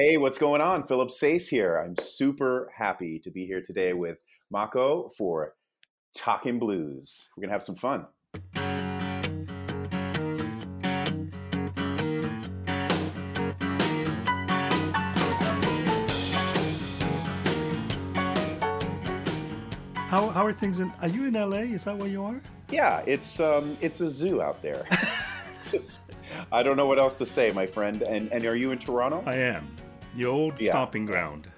Hey, what's going on? Philip Sayce here. I'm super happy to be here today with Mako for Talking Blues. We're going to have some fun. How, how are things in? Are you in LA? Is that where you are? Yeah, it's um, it's a zoo out there. just, I don't know what else to say, my friend. And and are you in Toronto? I am. The old yeah. stomping ground.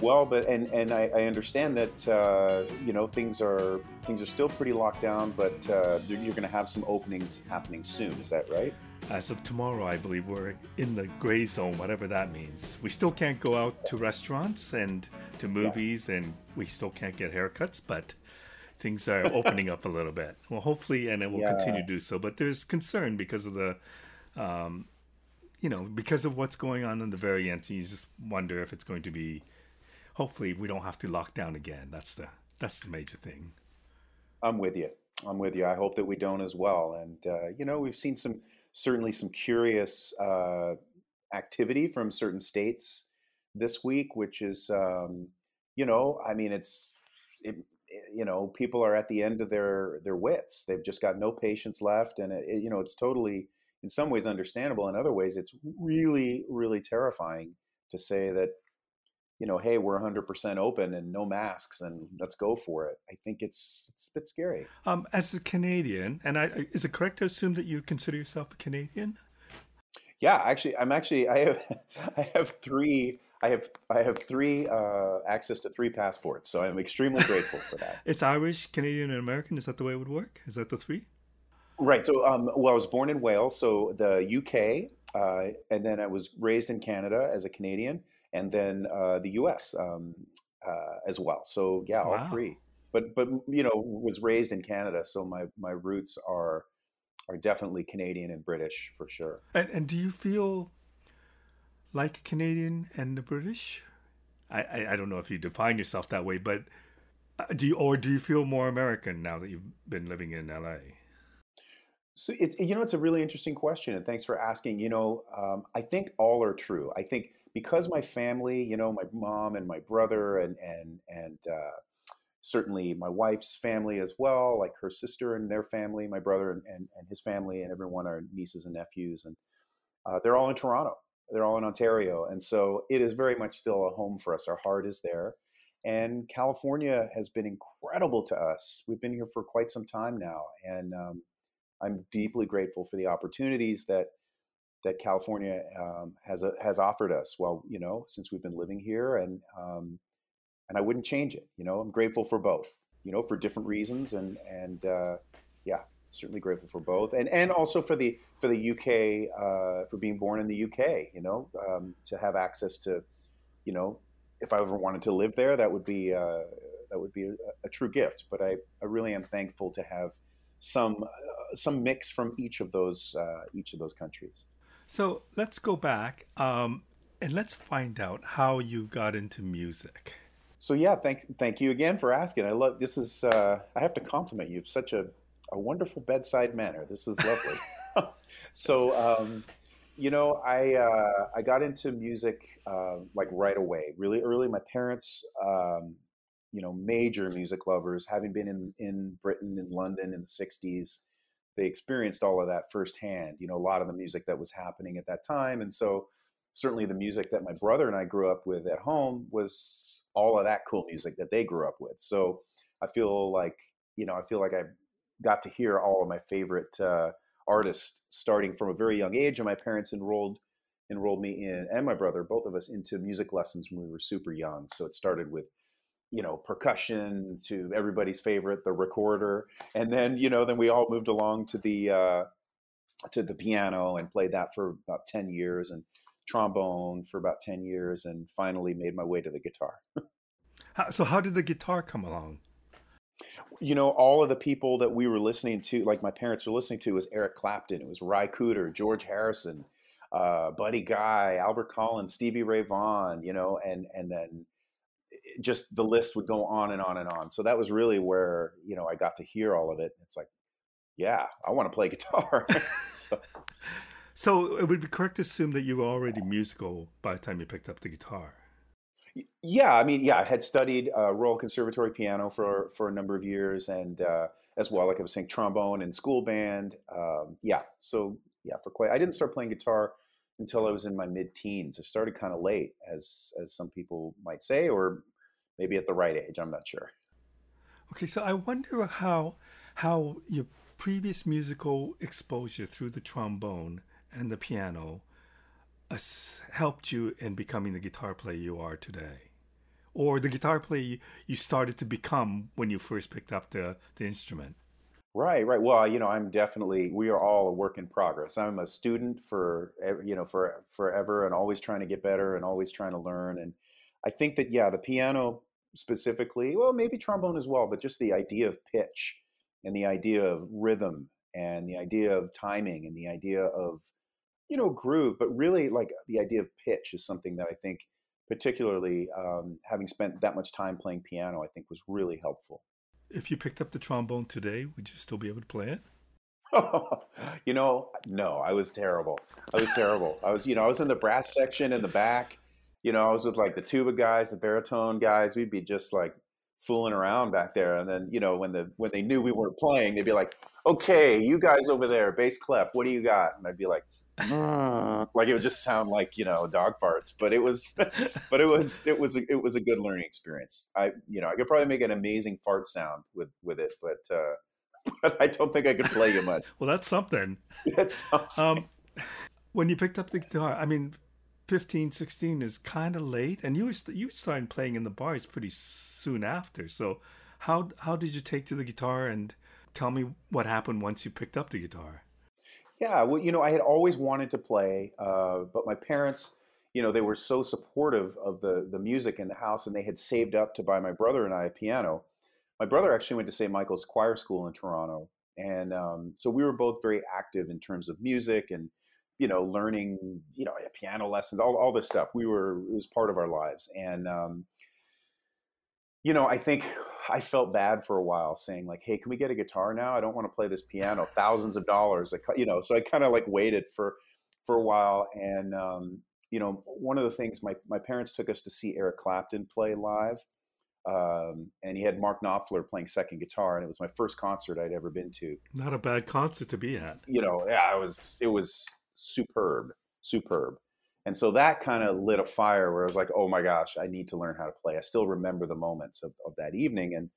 Well, but and and I, I understand that uh, you know things are things are still pretty locked down, but uh, you're going to have some openings happening soon. Is that right? As of tomorrow, I believe we're in the gray zone, whatever that means. We still can't go out to restaurants and to movies, yeah. and we still can't get haircuts, but things are opening up a little bit. Well, hopefully, and it will yeah. continue to do so. But there's concern because of the, um, you know, because of what's going on in the variant. You just wonder if it's going to be. Hopefully, we don't have to lock down again. That's the that's the major thing. I'm with you. I'm with you. I hope that we don't as well. And uh, you know, we've seen some certainly some curious uh, activity from certain states this week, which is, um, you know, I mean, it's, it, you know, people are at the end of their their wits. They've just got no patience left, and it, you know, it's totally, in some ways, understandable. In other ways, it's really, really terrifying to say that you know, hey, we're 100% open and no masks and let's go for it. I think it's it's a bit scary. Um, as a Canadian, and I, is it correct to assume that you consider yourself a Canadian? Yeah, actually, I'm actually I have I have three I have I have three uh, access to three passports, so I'm extremely grateful for that. it's Irish, Canadian, and American. Is that the way it would work? Is that the three? Right. So, um, well, I was born in Wales, so the UK, uh, and then I was raised in Canada as a Canadian, and then uh, the U.S. Um, uh, as well. So yeah, all three. But but you know, was raised in Canada, so my my roots are are definitely Canadian and British for sure. And, and do you feel like a Canadian and the British? I, I, I don't know if you define yourself that way, but uh, do you or do you feel more American now that you've been living in LA? So it's you know it's a really interesting question, and thanks for asking. You know, um, I think all are true. I think because my family, you know, my mom and my brother, and and and uh, certainly my wife's family as well, like her sister and their family, my brother and, and, and his family, and everyone are nieces and nephews, and uh, they're all in Toronto. They're all in Ontario, and so it is very much still a home for us. Our heart is there, and California has been incredible to us. We've been here for quite some time now, and um, I'm deeply grateful for the opportunities that that California um, has a, has offered us. Well, you know, since we've been living here, and um, and I wouldn't change it. You know, I'm grateful for both. You know, for different reasons, and and uh, yeah, certainly grateful for both, and and also for the for the UK uh, for being born in the UK. You know, um, to have access to, you know, if I ever wanted to live there, that would be uh, that would be a, a, true gift. But I I really am thankful to have some uh, some mix from each of those uh, each of those countries. So let's go back um, and let's find out how you got into music. So yeah, thank thank you again for asking. I love this is uh, I have to compliment you. You've such a, a wonderful bedside manner. This is lovely. so um, you know, I uh, I got into music uh, like right away, really early. My parents, um, you know, major music lovers, having been in in Britain, in London in the '60s they experienced all of that firsthand. You know, a lot of the music that was happening at that time, and so certainly the music that my brother and I grew up with at home was all of that cool music that they grew up with. So I feel like you know, I feel like I got to hear all of my favorite uh, artists starting from a very young age, and my parents enrolled enrolled me in and my brother, both of us, into music lessons when we were super young. So it started with you know percussion to everybody's favorite the recorder and then you know then we all moved along to the uh, to the piano and played that for about 10 years and trombone for about 10 years and finally made my way to the guitar. So how did the guitar come along? You know all of the people that we were listening to like my parents were listening to was eric clapton it was ry cooder george harrison uh, buddy guy albert collins stevie ray vaughan you know and and then just the list would go on and on and on. So that was really where you know I got to hear all of it. It's like, yeah, I want to play guitar. so. So it would be correct to assume that you were already musical by the time you picked up the guitar. Yeah, I mean, yeah, I had studied uh, Royal Conservatory piano for for a number of years, and uh, as well, like I was saying, trombone and school band. Um, yeah, so yeah, for quite. I didn't start playing guitar until I was in my mid-teens. I started kind of late, as as some people might say, or maybe at the right age. I'm not sure. Okay, so I wonder how how your previous musical exposure through the trombone and the piano helped you in becoming the guitar player you are today? Or the guitar player you started to become when you first picked up the, the instrument? Right, right. Well, you know, I'm definitely. We are all a work in progress. I'm a student for you know for forever, and always trying to get better, and always trying to learn. And I think that yeah, the piano specifically, well, maybe trombone as well, but just the idea of pitch, and the idea of rhythm, and the idea of timing, and the idea of you know, groove, but really like the idea of pitch is something that I think, particularly um, having spent that much time playing piano, I think was really helpful. If you picked up the trombone today, would you still be able to play it? you know, no, I was terrible. I was terrible. I was, you know, I was in the brass section in the back. You know, I was with like the tuba guys, the baritone guys. We'd be just like fooling around back there. And then, you know, when the when they knew we weren't playing, they'd be like, "Okay, you guys over there, bass clef, what do you got?" And I'd be like, like it would just sound like you know dog farts but it was but it was it was it was a good learning experience. I you know i could probably make an amazing fart sound with with it but uh but i don't think i could play you much. Well that's something. That's something. um when you picked up the guitar i mean 15 16 is kind of late and you were you started playing in the bars pretty soon after. So how how did you take to the guitar and tell me what happened once you picked up the guitar yeah, well, you know, I had always wanted to play, uh, but my parents, you know, they were so supportive of the the music in the house, and they had saved up to buy my brother and I a piano. My brother actually went to St. Michael's Choir School in Toronto, and um, so we were both very active in terms of music and you know learning, you know, piano lessons, all all this stuff. We were it was part of our lives, and um, you know, I think I felt bad for a while saying like, "Hey, can we get a guitar now? I don't want to play this piano, thousands of dollars." you know, so I kind of like waited for for a while, and um, you know, one of the things my my parents took us to see Eric Clapton play live, um, and he had Mark Knopfler playing second guitar, and it was my first concert I'd ever been to. Not a bad concert to be at. You know, yeah, it was it was superb, superb. And so that kind of lit a fire where I was like, oh my gosh, I need to learn how to play. I still remember the moments of, of that evening. And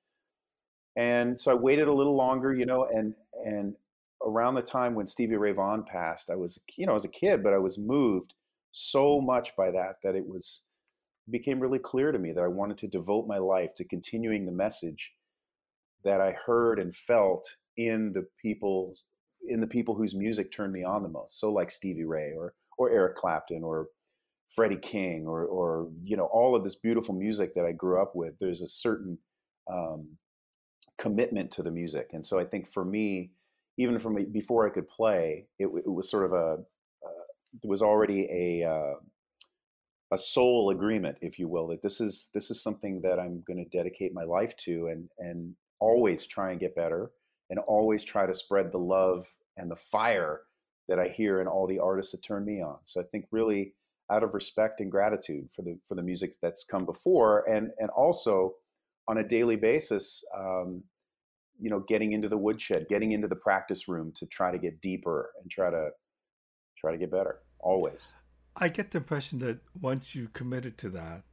and so I waited a little longer, you know, and and around the time when Stevie Ray Vaughan passed, I was, you know, as a kid, but I was moved so much by that that it was became really clear to me that I wanted to devote my life to continuing the message that I heard and felt in the people in the people whose music turned me on the most. So like Stevie Ray or or Eric Clapton or Freddie King or or you know all of this beautiful music that I grew up with. There's a certain um, commitment to the music, and so I think for me, even from before I could play, it, it was sort of a uh, was already a uh, a soul agreement, if you will, that this is this is something that I'm going to dedicate my life to, and and always try and get better, and always try to spread the love and the fire that I hear in all the artists that turn me on. So I think really out of respect and gratitude for the for the music that's come before, and and also on a daily basis, um, you know, getting into the woodshed, getting into the practice room to try to get deeper and try to try to get better. Always. I get the impression that once you committed to that,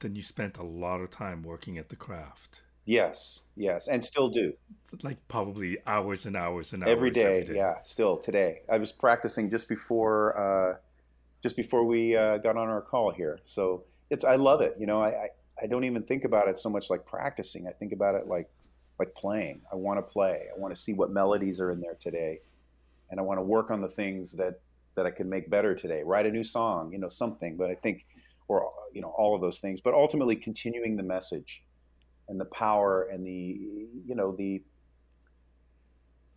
then you spent a lot of time working at the craft. Yes, yes, and still do. Like probably hours and hours and hours every day. Every day. Yeah, still today. I was practicing just before, uh, just before we uh, got on our call here. So it's I love it. You know, I, I I don't even think about it so much like practicing. I think about it like like playing. I want to play. I want to see what melodies are in there today, and I want to work on the things that that I can make better today. Write a new song, you know, something. But I think, or you know, all of those things. But ultimately, continuing the message and the power and the you know the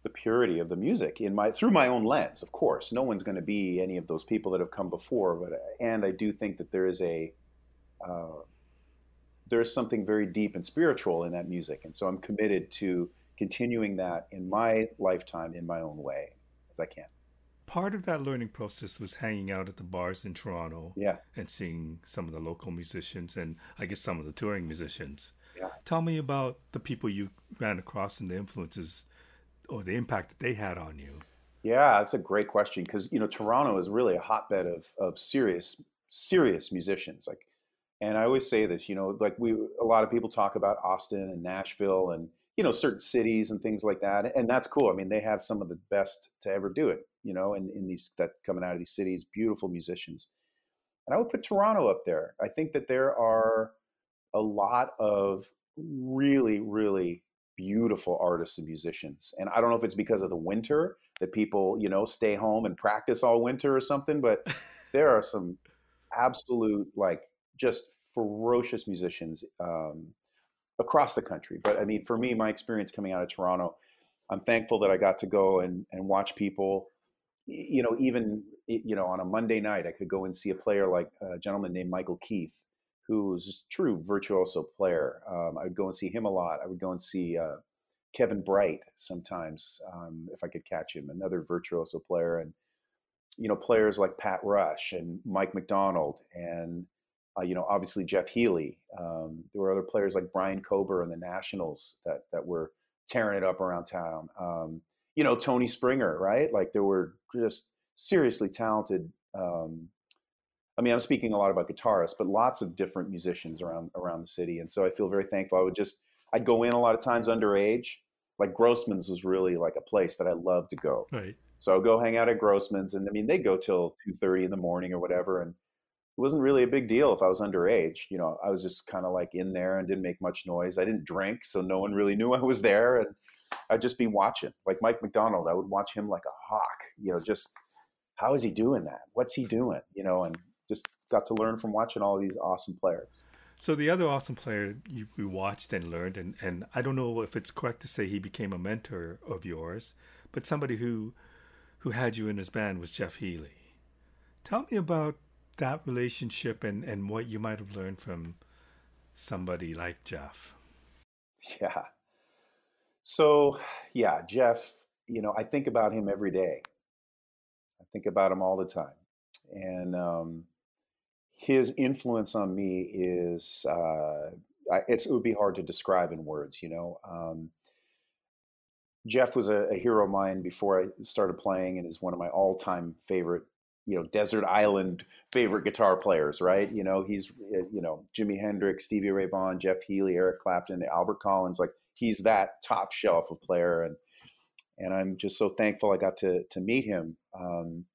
the purity of the music in my through my own lens of course no one's going to be any of those people that have come before but and i do think that there is a uh, there is something very deep and spiritual in that music and so i'm committed to continuing that in my lifetime in my own way as i can part of that learning process was hanging out at the bars in Toronto. Yeah. And seeing some of the local musicians and I guess some of the touring musicians. Yeah. Tell me about the people you ran across and the influences or the impact that they had on you. Yeah, that's a great question because you know Toronto is really a hotbed of of serious serious musicians. Like, and I always say this, you know, like we a lot of people talk about Austin and Nashville and you know certain cities and things like that, and that's cool. I mean, they have some of the best to ever do it, you know, in in these that coming out of these cities, beautiful musicians. And I would put Toronto up there. I think that there are a lot of really, really beautiful artists and musicians. And I don't know if it's because of the winter that people, you know, stay home and practice all winter or something, but there are some absolute, like, just ferocious musicians um, across the country. But I mean, for me, my experience coming out of Toronto, I'm thankful that I got to go and, and watch people. You know, even you know, on a Monday night, I could go and see a player like a gentleman named Michael Keith, who's a true virtuoso player. Um, I would go and see him a lot. I would go and see uh, Kevin Breit sometimes um, if I could catch him, another virtuoso player, and you know players like Pat Rush and Mike McDonald, and uh, you know obviously Jeff Healey. Um, there were other players like Brian Kober and the Nationals that that were tearing it up around town. Um, you know Tony Springer, right? Like there were just seriously talented um, I mean, I'm speaking a lot about guitarists, but lots of different musicians around around the city, and so I feel very thankful. I would just I'd go in a lot of times underage. Like Grossman's was really like a place that I loved to go. Right. So I'd go hang out at Grossman's, and I mean they'd go till two thirty in the morning or whatever, and it wasn't really a big deal if I was underage. You know, I was just kind of like in there and didn't make much noise. I didn't drink, so no one really knew I was there, and I'd just be watching. Like Mike McDonald, I would watch him like a hawk. You know, just how is he doing that? What's he doing? You know, and just got to learn from watching all these awesome players. So the other awesome player you, you watched and learned, and, and I don't know if it's correct to say he became a mentor of yours, but somebody who who had you in his band was Jeff Healey. Tell me about that relationship and, and what you might have learned from somebody like Jeff. Yeah. So, yeah, Jeff, you know, I think about him every day. I think about him all the time. And um, his influence on me is uh, it would be hard to describe in words. You know, um, Jeff was a, a, hero of mine before I started playing, and is one of my all-time favorite. You know, desert island favorite guitar players, right? You know, he's uh, you know Jimi Hendrix, Stevie Ray Vaughan, Jeff Healey, Eric Clapton, the Albert Collins. Like he's that top shelf of player, and and I'm just so thankful I got to to meet him. Um,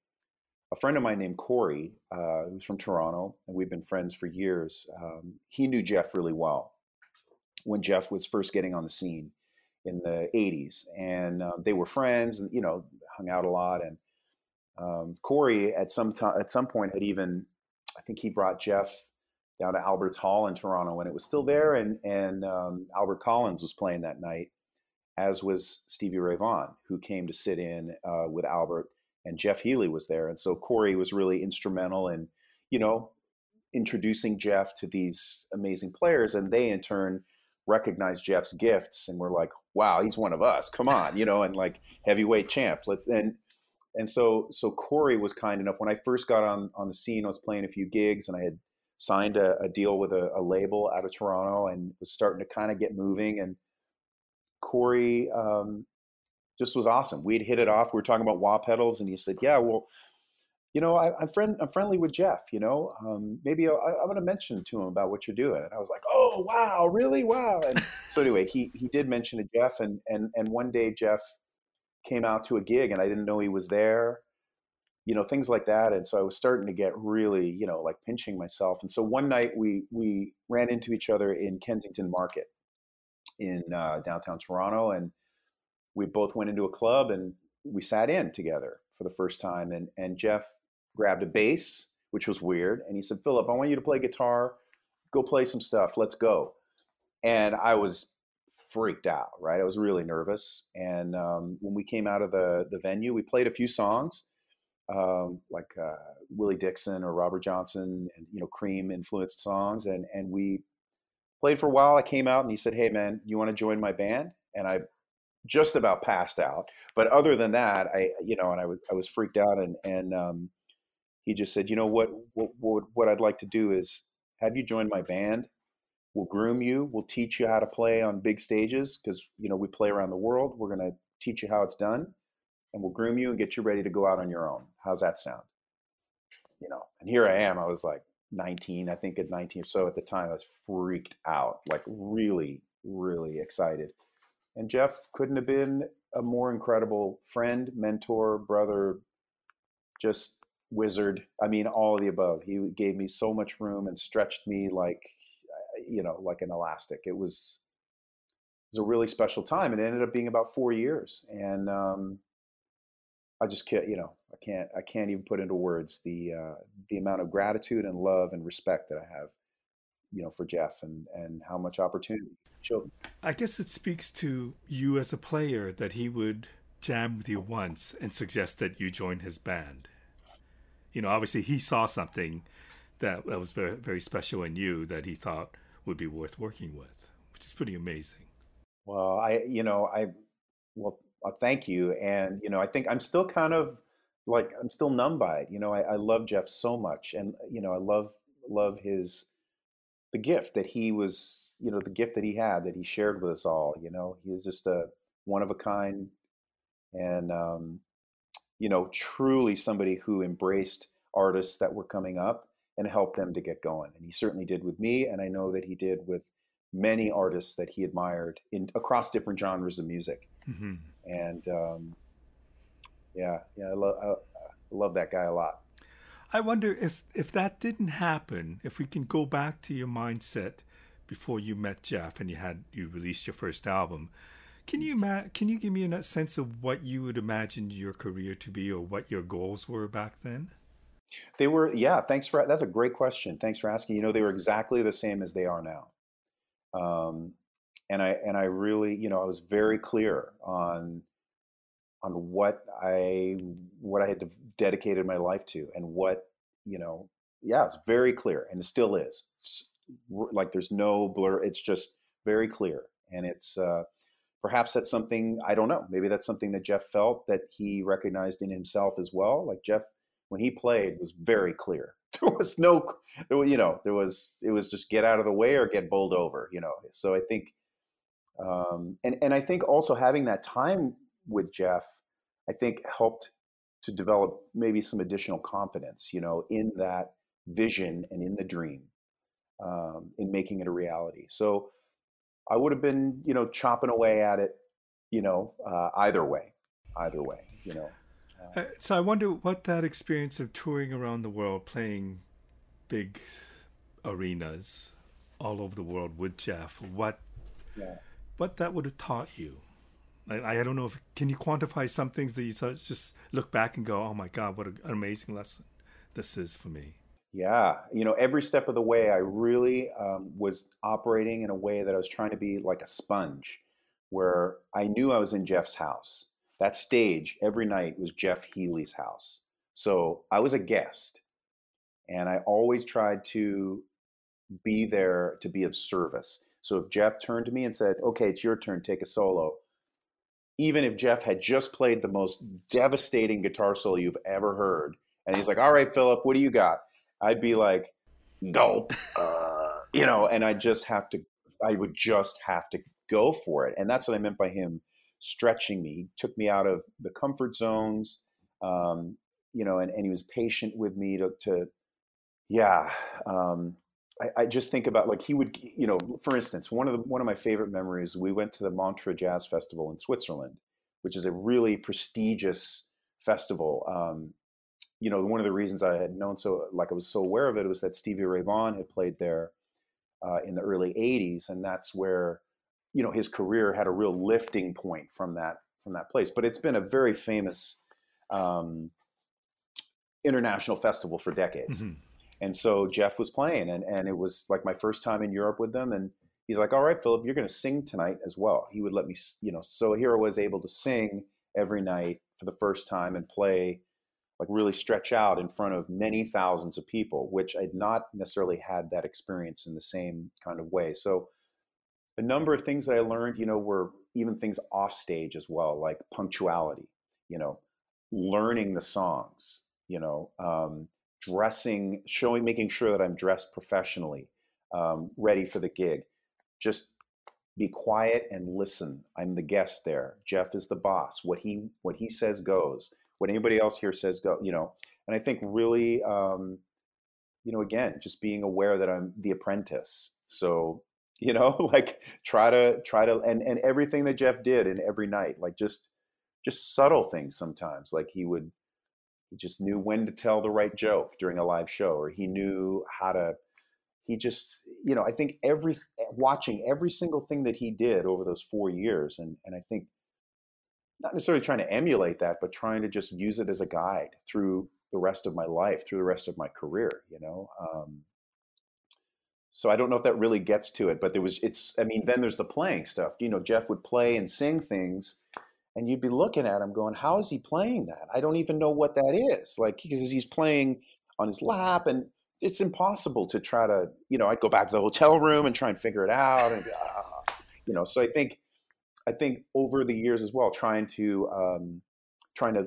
a friend of mine named Corey, uh, who's from Toronto, and we've been friends for years. Um, he knew Jeff really well when Jeff was first getting on the scene in the '80s, and uh, they were friends, and you know, hung out a lot. And um, Corey, at some at some point, had even, I think he brought Jeff down to Albert's Hall in Toronto when it was still there, and and um, Albert Collins was playing that night, as was Stevie Ray Vaughan, who came to sit in uh, with Albert and Jeff Healey was there. And so Corey was really instrumental in, you know, introducing Jeff to these amazing players. And they in turn recognized Jeff's gifts and were like, wow, he's one of us. Come on, you know, and like heavyweight champ. Let's and and so so Corey was kind enough when I first got on on the scene, I was playing a few gigs and I had signed a, a deal with a, a, label out of Toronto and was starting to kind of get moving. And Corey um, just was awesome. We'd hit it off. We were talking about wah pedals, and he said, "Yeah, well, you know, I, am friend, I'm friendly with Jeff. You know, um, maybe I, am going to mention to him about what you're doing." And I was like, "Oh, wow, really? Wow!" And so anyway, he he did mention to Jeff, and and and one day Jeff came out to a gig, and I didn't know he was there. You know, things like that, and so I was starting to get really, you know, like pinching myself. And so one night we we ran into each other in Kensington Market in uh, downtown Toronto, and we both went into a club and we sat in together for the first time. And, and Jeff grabbed a bass, which was weird. And he said, Philip, I want you to play guitar. Go play some stuff. Let's go. And I was freaked out, right? I was really nervous. And um, when we came out of the, the venue, we played a few songs. Um, like uh, Willie Dixon or Robert Johnson and you know Cream influenced songs and and we played for a while. I came out and he said, "Hey man, you want to join my band?" And I just about passed out. But other than that, I you know, and I was I was freaked out, and and um, he just said, you know what, what what what I'd like to do is have you join my band. We'll groom you. We'll teach you how to play on big stages because you know we play around the world. We're going to teach you how it's done, and we'll groom you and get you ready to go out on your own. How's that sound? You know, and here I am. I was like 19, I think at 19 or so at the time. I was freaked out, like really, really excited. And Jeff couldn't have been a more incredible friend, mentor, brother, just wizard. I mean, all of the above. He gave me so much room and stretched me like, you know, like an elastic. It was, it was a really special time. It ended up being about four years. And um, I just can't, you know, I can't, I can't even put into words the uh, the amount of gratitude and love and respect that I have you know, for Jeff and, and how much opportunity children. I guess it speaks to you as a player that he would jam with you once and suggest that you join his band. You know, obviously he saw something that, that was very, very special in you that he thought would be worth working with, which is pretty amazing. Well, I, you know, I, well, uh, thank you. And, you know, I think I'm still kind of like, I'm still numb by it. You know, I, I love Jeff so much and, you know, I love, love his, the gift that he was, you know, the gift that he had that he shared with us all. You know, he was just a one of a kind, and um, you know, truly somebody who embraced artists that were coming up and helped them to get going. And he certainly did with me, and I know that he did with many artists that he admired in across different genres of music. Mm-hmm. And um, yeah, yeah, I love I, I love that guy a lot. I wonder if if that didn't happen, if we can go back to your mindset before you met Jeff and you had you released your first album. Can you can you give me a sense of what you would imagine your career to be or what your goals were back then? They were yeah, thanks for that's a great question. Thanks for asking. You know, they were exactly the same as they are now. Um, and I and I really, you know, I was very clear on on what I what I had dedicated my life to and what you know. Yeah, it's very clear, and it still is. It's, like there's no blur. It's just very clear, and it's uh, perhaps that's something I don't know. Maybe that's something that Jeff felt that he recognized in himself as well. Like Jeff, when he played, was very clear. There was no, there you know, there was it was just get out of the way or get bowled over. You know, so I think, um, and and I think also having that time with Jeff, I think helped to develop maybe some additional confidence, you know, in that vision and in the dream, um, in making it a reality. So I would have been, you know, chopping away at it, you know, uh, either way, either way, you know. Uh, so I wonder what that experience of touring around the world, playing big arenas all over the world with Jeff, what yeah. what that would have taught you. I, I don't know if can you quantify some things that you just look back and go, oh my god, what an amazing lesson this is for me. Yeah, you know, every step of the way, I really um, was operating in a way that I was trying to be like a sponge, where I knew I was in Jeff's house. That stage every night was Jeff Healey's house, so I was a guest, and I always tried to be there to be of service. So if Jeff turned to me and said, "Okay, it's your turn, take a solo," even if Jeff had just played the most devastating guitar solo you've ever heard, and he's like, "All right, Philip, what do you got?" I'd be like, "Go," uh, you know, and I just have to. I would just have to go for it, and that's what I meant by him stretching me. He took me out of the comfort zones, um, you know, and, and he was patient with me to, to yeah. Um, I, I, just think about like he would, you know, for instance, one of the one of my favorite memories. We went to the Montreux Jazz Festival in Switzerland, which is a really prestigious festival. Um, you know, one of the reasons I had known so, like I was so aware of it, was that Stevie Ray Vaughan had played there uh, in the early '80s, and that's where, you know, his career had a real lifting point from that from that place. But it's been a very famous um, international festival for decades. Mm-hmm. And so Jeff was playing, and, and it was like my first time in Europe with them. And he's like, All right, Philip, you're going to sing tonight as well. He would let me, you know, so here I was able to sing every night for the first time and play, like really stretch out in front of many thousands of people, which I'd not necessarily had that experience in the same kind of way. So a number of things that I learned, you know, were, even things off stage as well, like punctuality, you know, learning the songs, you know, um, dressing, showing, making sure that I'm dressed professionally, um, ready for the gig. Just be quiet and listen. I'm the guest there. Jeff is the boss. What he what he says goes. What anybody else here says go. You know, and I think really, um, you know, again, just being aware that I'm the apprentice. So you know, like try to try to and and everything that Jeff did in every night, like just just subtle things sometimes. Like he would he just knew when to tell the right joke during a live show, or he knew how to he just you know i think every watching every single thing that he did over those four years and and i think not necessarily trying to emulate that but trying to just use it as a guide through the rest of my life through the rest of my career you know um, so i don't know if that really gets to it but there was it's i mean then there's the playing stuff you know jeff would play and sing things and you'd be looking at him going how is he playing that i don't even know what that is like because he's playing on his lap and it's impossible to try to, you know, I'd go back to the hotel room and try and figure it out, and uh, you know, so I think, I think over the years as well, trying to, um, trying to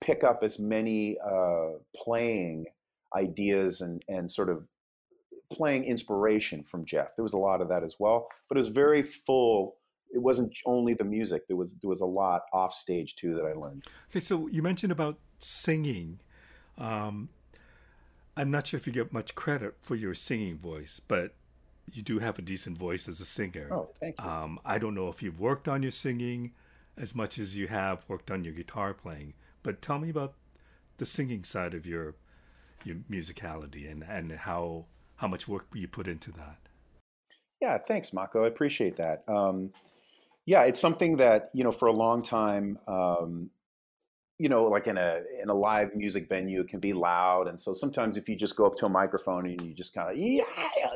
pick up as many uh, playing ideas and and sort of playing inspiration from Jeff. There was a lot of that as well, but it was very full. It wasn't only the music. There was there was a lot off stage too that I learned. Okay, so you mentioned about singing. Um, I'm not sure if you get much credit for your singing voice, but you do have a decent voice as a singer. Oh, thank you. Um, I don't know if you've worked on your singing as much as you have worked on your guitar playing, but tell me about the singing side of your your musicality and, and how how much work you put into that. Yeah, thanks, Mako. I appreciate that. Um, yeah, it's something that you know for a long time um, you know, like in a in a live music venue, it can be loud, and so sometimes if you just go up to a microphone and you just kind of yeah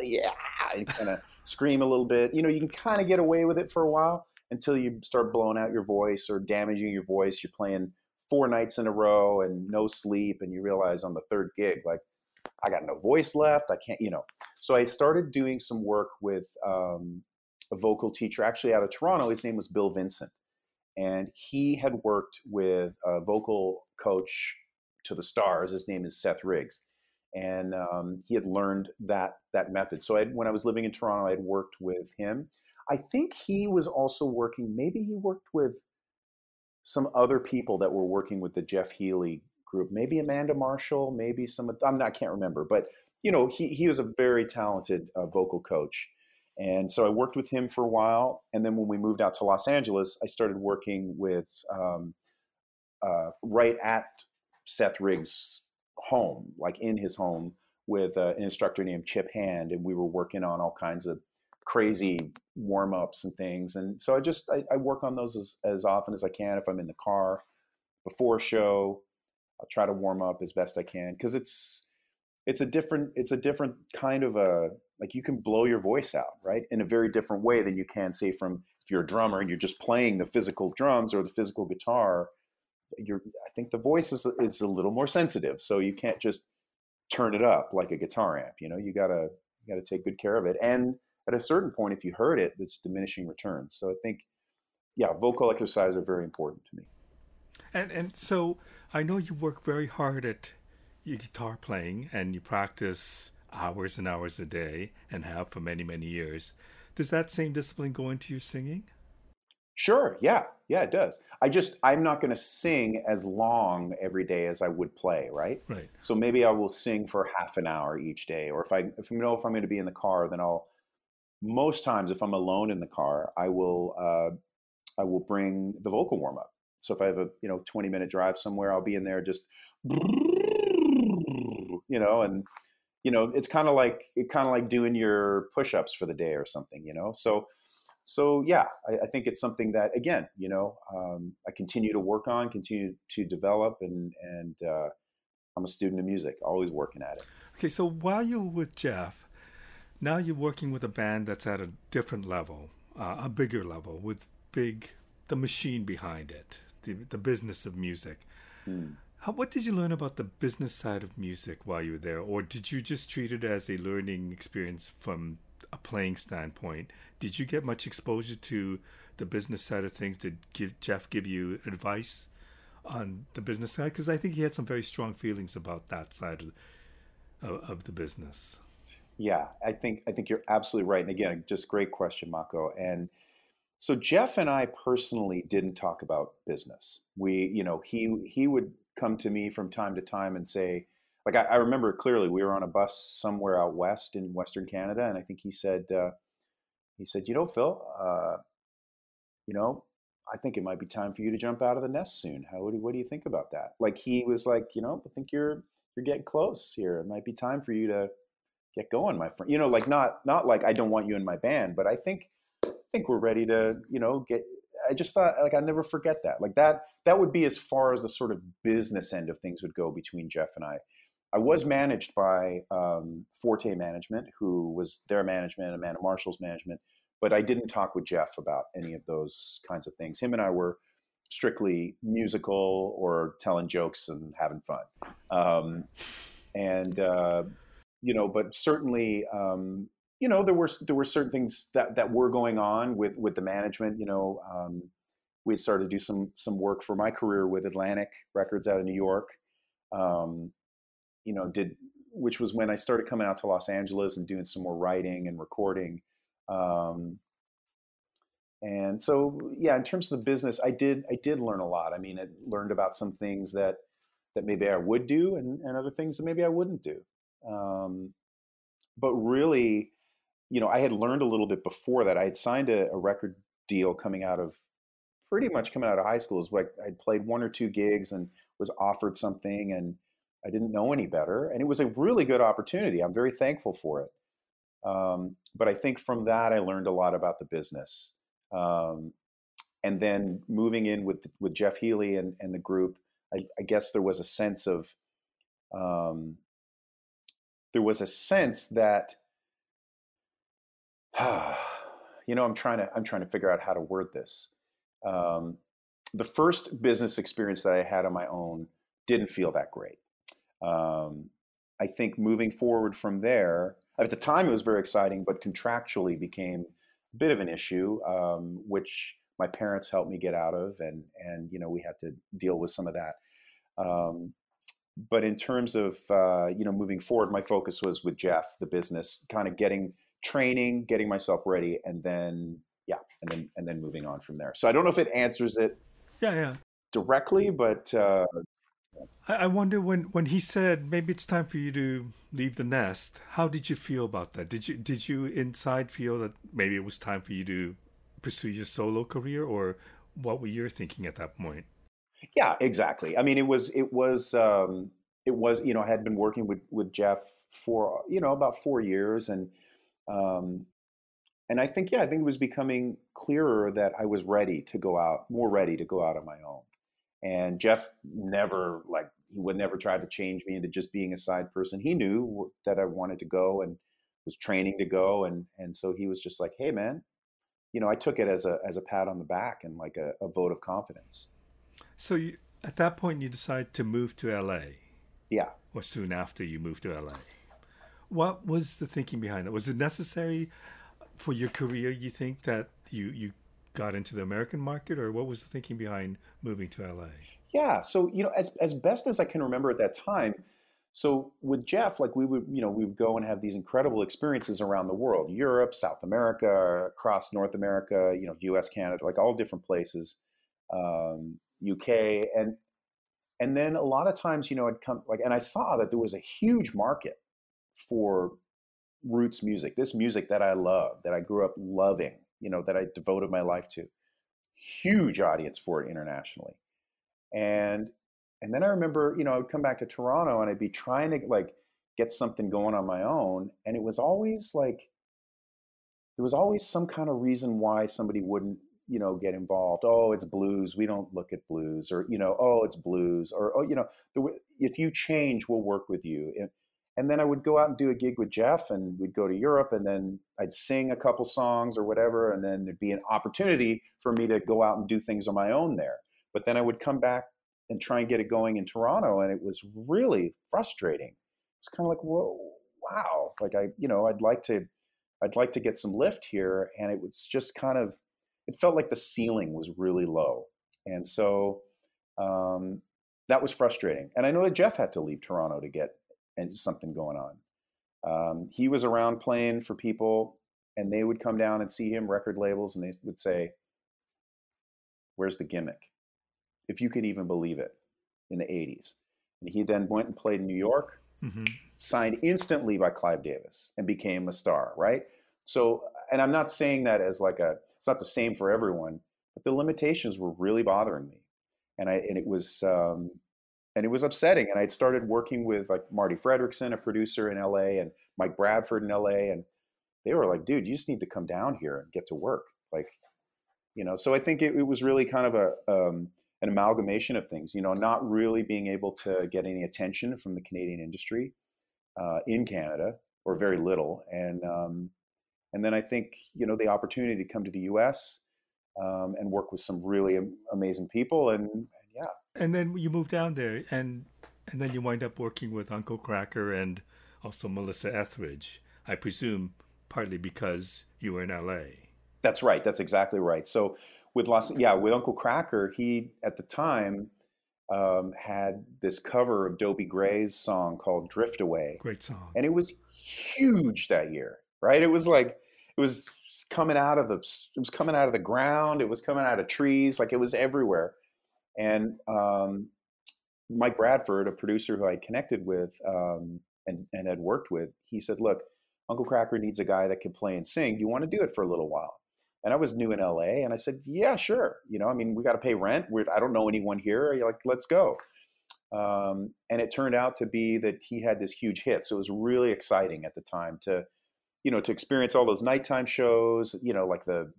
yeah and kind of scream a little bit, you know, you can kind of get away with it for a while until you start blowing out your voice or damaging your voice. You're playing four nights in a row and no sleep, and you realize on the third gig, like I got no voice left. I can't, you know. So I started doing some work with um, a vocal teacher, actually out of Toronto. His name was Bill Vincent and he had worked with a vocal coach to the stars. His name is Seth Riggs, and um, he had learned that that method. So I, when I was living in Toronto, I had worked with him. I think he was also working. Maybe he worked with some other people that were working with the Jeff Healey group. Maybe Amanda Marshall. Maybe some. I'm not. I can't remember. But you know, he he was a very talented uh, vocal coach. And so I worked with him for a while. And then when we moved out to Los Angeles, I started working with um, uh, right at Seth Riggs' home, like in his home, with uh, an instructor named Chip Hand. And we were working on all kinds of crazy warm ups and things. And so I just, I, I work on those as, as often as I can. If I'm in the car before a show, I'll try to warm up as best I can because it's, it's a different it's a different kind of a like you can blow your voice out right in a very different way than you can say from if you're a drummer and you're just playing the physical drums or the physical guitar you're i think the voice is, is a little more sensitive so you can't just turn it up like a guitar amp you know? You gotta you gotta take good care of it. And at a certain point if you hurt it it's diminishing returns. So i think yeah vocal exercises are very important to me. And and so i know you work very hard at your guitar playing and you practice hours and hours a day and have for many, many years, does that same discipline go into your singing? Sure. Yeah. Yeah, it does. I just, I'm not going to sing as long every day as I would play, right? Right. So maybe I will sing for half an hour each day. Or if I, if I know if I'm going to be in the car, then I'll, most times if I'm alone in the car, I will, uh, I will bring the vocal warm up. So if I have a, you know, 20 minute drive somewhere, I'll be in there just, you know, and you know, it's kind of like it kind of like doing your push-ups for the day or something, you know. So, so yeah, I, I think it's something that again, you know, um, I continue to work on, continue to develop, and and uh, I'm a student of music, always working at it. Okay, so while you're with Jeff, now you're working with a band that's at a different level, uh, a bigger level, with big the machine behind it, the the business of music. Hmm. How, what did you learn about the business side of music while you were there, or did you just treat it as a learning experience from a playing standpoint. Did you get much exposure to the business side of things? Did give, Jeff give you advice on the business side? Because I think he had some very strong feelings about that side of, of, the business. Yeah, I think I think you're absolutely right. And again, just great question, Mako. And so Jeff and I personally didn't talk about business. We, you know, he he would come to me from time to time and say, like I, I remember clearly, we were on a bus somewhere out west in Western Canada, and I think he said, uh, he said, you know, Phil, uh, you know, I think it might be time for you to jump out of the nest soon. How what do, what do you think about that? Like he was like, you know, I think you're you're getting close here. It might be time for you to get going, my friend. You know, like not not like I don't want you in my band, but I think I think we're ready to, you know, get I just thought like I never forget that. Like that that would be as far as the sort of business end of things would go between Jeff and I. I was managed by um, Forte Management, who was their management, and Amanda Marshall's management, but I didn't talk with Jeff about any of those kinds of things. Him and I were strictly musical or telling jokes and having fun. Um, and uh, you know, but certainly, um, you know, there were there were certain things that that were going on with with the management. You know, um, we had started to do some some work for my career with Atlantic Records out of New York. Um, you know, did which was when I started coming out to Los Angeles and doing some more writing and recording. Um, and so, yeah, in terms of the business, I did I did learn a lot. I mean, I learned about some things that that maybe I would do, and, and other things that maybe I wouldn't do. Um, but really, you know, I had learned a little bit before that. I had signed a, a record deal coming out of pretty much coming out of high school. Is like I played one or two gigs and was offered something, and I didn't know any better, and it was a really good opportunity. I'm very thankful for it. Um, but I think from that, I learned a lot about the business. Um, and then moving in with with Jeff Healey and, and the group, I, I guess there was a sense of um, there was a sense that you know i'm trying to i'm trying to figure out how to word this. Um, the first business experience that i had on my own didn't feel that great. Um, i think moving forward from there at the time it was very exciting but contractually became a bit of an issue um, which my parents helped me get out of and and you know we had to deal with some of that. Um, but in terms of uh, you know moving forward, my focus was with Jeff, the business, kind of getting training, getting myself ready, and then yeah, and then and then moving on from there. So I don't know if it answers it. Yeah, yeah. Directly, but uh, I wonder when when he said maybe it's time for you to leave the nest. How did you feel about that? Did you did you inside feel that maybe it was time for you to pursue your solo career, or what were you thinking at that point? Yeah, exactly. I mean, it was it was um, it was you know I had been working with with Jeff for you know about four years, and um, and I think yeah, I think it was becoming clearer that I was ready to go out, more ready to go out on my own. And Jeff never like he would never try to change me into just being a side person. He knew that I wanted to go and was training to go, and and so he was just like, hey man, you know, I took it as a as a pat on the back and like a, a vote of confidence. So you, at that point, you decide to move to LA. Yeah. Or soon after you move to LA. What was the thinking behind that? Was it necessary for your career? You think that you you got into the American market, or what was the thinking behind moving to LA? Yeah. So you know, as as best as I can remember at that time. So with Jeff, like we would, you know, we would go and have these incredible experiences around the world, Europe, South America, across North America, you know, U.S., Canada, like all different places. Um, UK, and and then a lot of times, you know, I'd come like, and I saw that there was a huge market for roots music, this music that I love, that I grew up loving, you know, that I devoted my life to. Huge audience for it internationally, and and then I remember, you know, I would come back to Toronto and I'd be trying to like get something going on my own, and it was always like there was always some kind of reason why somebody wouldn't you know get involved oh it's blues we don't look at blues or you know oh it's blues or oh you know the, if you change we'll work with you and, and then i would go out and do a gig with jeff and we'd go to europe and then i'd sing a couple songs or whatever and then there'd be an opportunity for me to go out and do things on my own there but then i would come back and try and get it going in toronto and it was really frustrating it's kind of like whoa wow like i you know i'd like to I'd like to get some lift here. And it was just kind of, it felt like the ceiling was really low. And so um, that was frustrating. And I know that Jeff had to leave Toronto to get and something going on. Um, he was around playing for people, and they would come down and see him, record labels, and they would say, Where's the gimmick? If you could even believe it in the 80s. And he then went and played in New York, mm-hmm. signed instantly by Clive Davis, and became a star, right? So, and I'm not saying that as like a, it's not the same for everyone, but the limitations were really bothering me. And I, and it was, um, and it was upsetting. And I'd started working with like Marti Frederiksen, a producer in LA, and Mike Bradford in LA, and they were like, "Dude, you just need to come down here and get to work." Like, you know. So I think it, it was really kind of a um, an amalgamation of things. You know, not really being able to get any attention from the Canadian industry uh, in Canada, or very little, and um, and then I think you know the opportunity to come to the U.S. Um, and work with some really amazing people, and yeah. And then you move down there, and and then you wind up working with Uncle Kracker and also Melissa Etheridge. I presume partly because you were in LA. That's right. That's exactly right. So with Los, yeah, with Uncle Kracker, he at the time um, had this cover of Dobie Gray's song called "Drift Away." Great song, and it was huge that year. Right? It was like it was coming out of the it was coming out of the ground. It was coming out of trees. Like it was everywhere. And um, Mike Bradford, a producer who I connected with um, and, and had worked with, he said, "Look, Uncle Kracker needs a guy that can play and sing. Do you want to do it for a little while?" And I was new in LA, and I said, "Yeah, sure. You know, I mean, we got to pay rent. We're, I don't know anyone here. You're like, let's go." Um, and it turned out to be that he had this huge hit, so it was really exciting at the time to, you know, to experience all those nighttime shows. You know, like the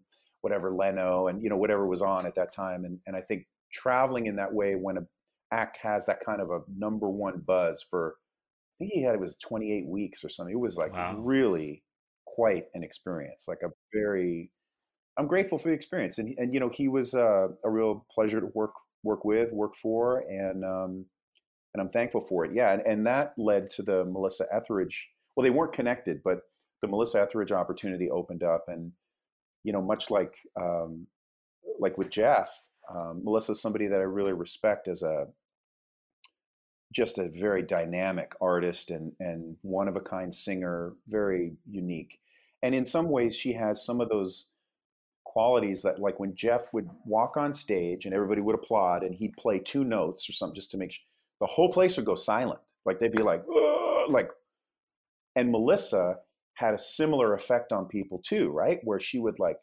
whatever Leno and you know whatever was on at that time. And and I think traveling in that way when an act has that kind of a number one buzz for I think he had it was 28 weeks or something. It was like wow. really quite an experience, like a very I'm grateful for the experience, and and you know he was uh, a real pleasure to work work with, work for, and um, and I'm thankful for it. Yeah, and, and that led to the Melissa Etheridge. Well, they weren't connected, but the Melissa Etheridge opportunity opened up, and you know, much like um, like with Jeff, um, Melissa is somebody that I really respect as a just a very dynamic artist and and one of a kind singer, very unique. And in some ways, she has some of those qualities that, like when Jeff would walk on stage and everybody would applaud, and he'd play two notes or something just to make sure the whole place would go silent. Like they'd be like, like. And Melissa had a similar effect on people too, right? Where she would like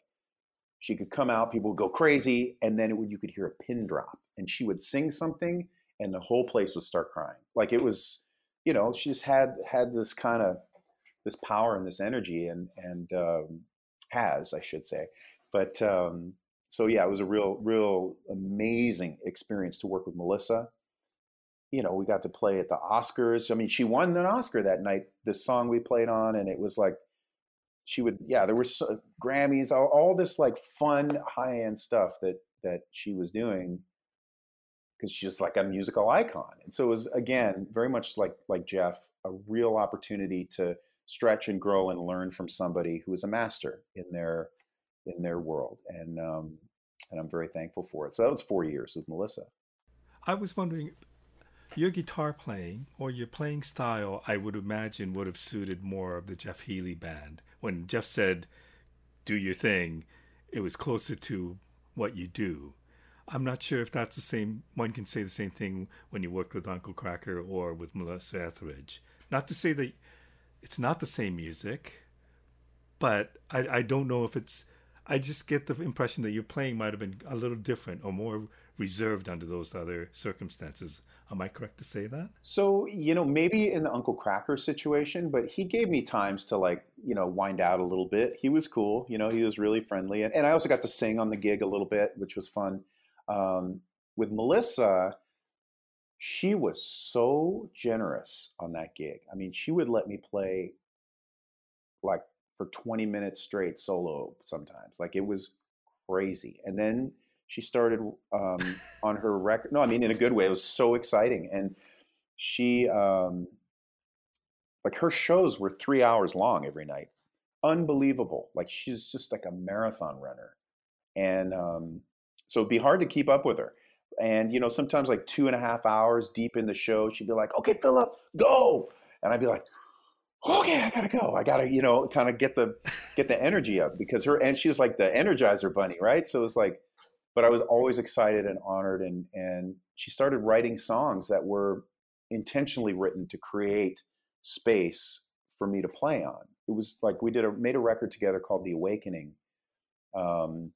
she could come out, people would go crazy, and then would, you could hear a pin drop, and she would sing something, and the whole place would start crying. Like it was, you know, she just had had this kind of this power and this energy, and and um, has, I should say, but um, so yeah, it was a real, real amazing experience to work with Melissa. You know, we got to play at the Oscars. I mean, she won an Oscar that night. This song we played on, and it was like she would yeah there were grammys all, all, this like fun high-end stuff that that she was doing because she's like a musical icon. And so it was again very much like like jeff a real opportunity to stretch and grow and learn from somebody who is a master in their in their world. And um and i'm very thankful for it. So that was four years with melissa. I was wondering your guitar playing or your playing style, I would imagine, would have suited more of the Jeff Healey band. When Jeff said, do your thing, it was closer to what you do. I'm not sure if that's the same. One can say the same thing when you worked with Uncle Kracker or with Melissa Etheridge. Not to say that it's not the same music, but I, I don't know if it's. I just get the impression that your playing might have been a little different or more reserved under those other circumstances. Am I correct to say that? So, you know, maybe in the Uncle Kracker situation, but he gave me times to like, you know, wind out a little bit. He was cool, you know, he was really friendly. And, and I also got to sing on the gig a little bit, which was fun. Um, with Melissa, she was so generous on that gig. I mean, she would let me play like for 20 minutes straight solo sometimes. Like it was crazy. And then she started um, on her record. No, I mean in a good way. It was so exciting, and she um, like her shows were three hours long every night. unbelievable. Like she's just like a marathon runner, and um, so it'd be hard to keep up with her. And you know, sometimes like two and a half hours deep in the show, she'd be like, "Okay, Philip, go," and I'd be like, "Okay, I gotta go. I gotta, you know, kind of get the get the energy up because her and she's like the Energizer Bunny, right? So it was like, but I was always excited and honored, and and she started writing songs that were intentionally written to create space for me to play on. It was like we did a made a record together called The Awakening. Um,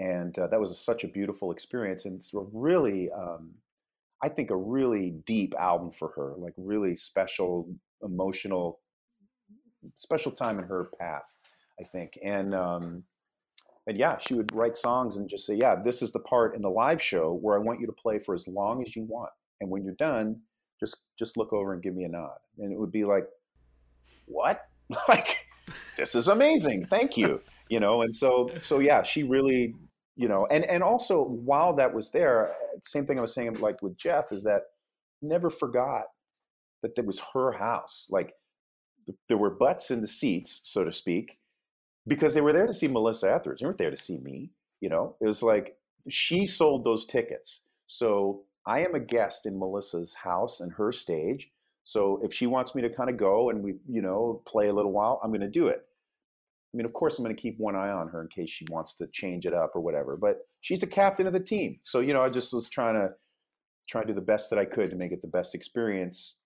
and uh, that was such a beautiful experience and it's really um, i think a really deep album for her like really special emotional special time in her path i think and um, and yeah she would write songs and just say yeah this is the part in the live show where i want you to play for as long as you want. And when you're done just just look over and give me a nod. And it would be like what? Like this is amazing. Thank you. You know and so so yeah she really you know and and also while that was there same thing i was saying like with jeff is that never forgot that that was her house. Like there were butts in the seats so to speak because they were there to see melissa etheridge. They weren't there to see me you know? It was like she sold those tickets. So i am a guest in melissa's house and her stage. So if she wants me to kind of go and we you know play a little while i'm going to do it. I mean, of course, I'm going to keep one eye on her in case she wants to change it up or whatever. But she's the captain of the team, so you know, I just was trying to try to do the best that I could to make it the best experience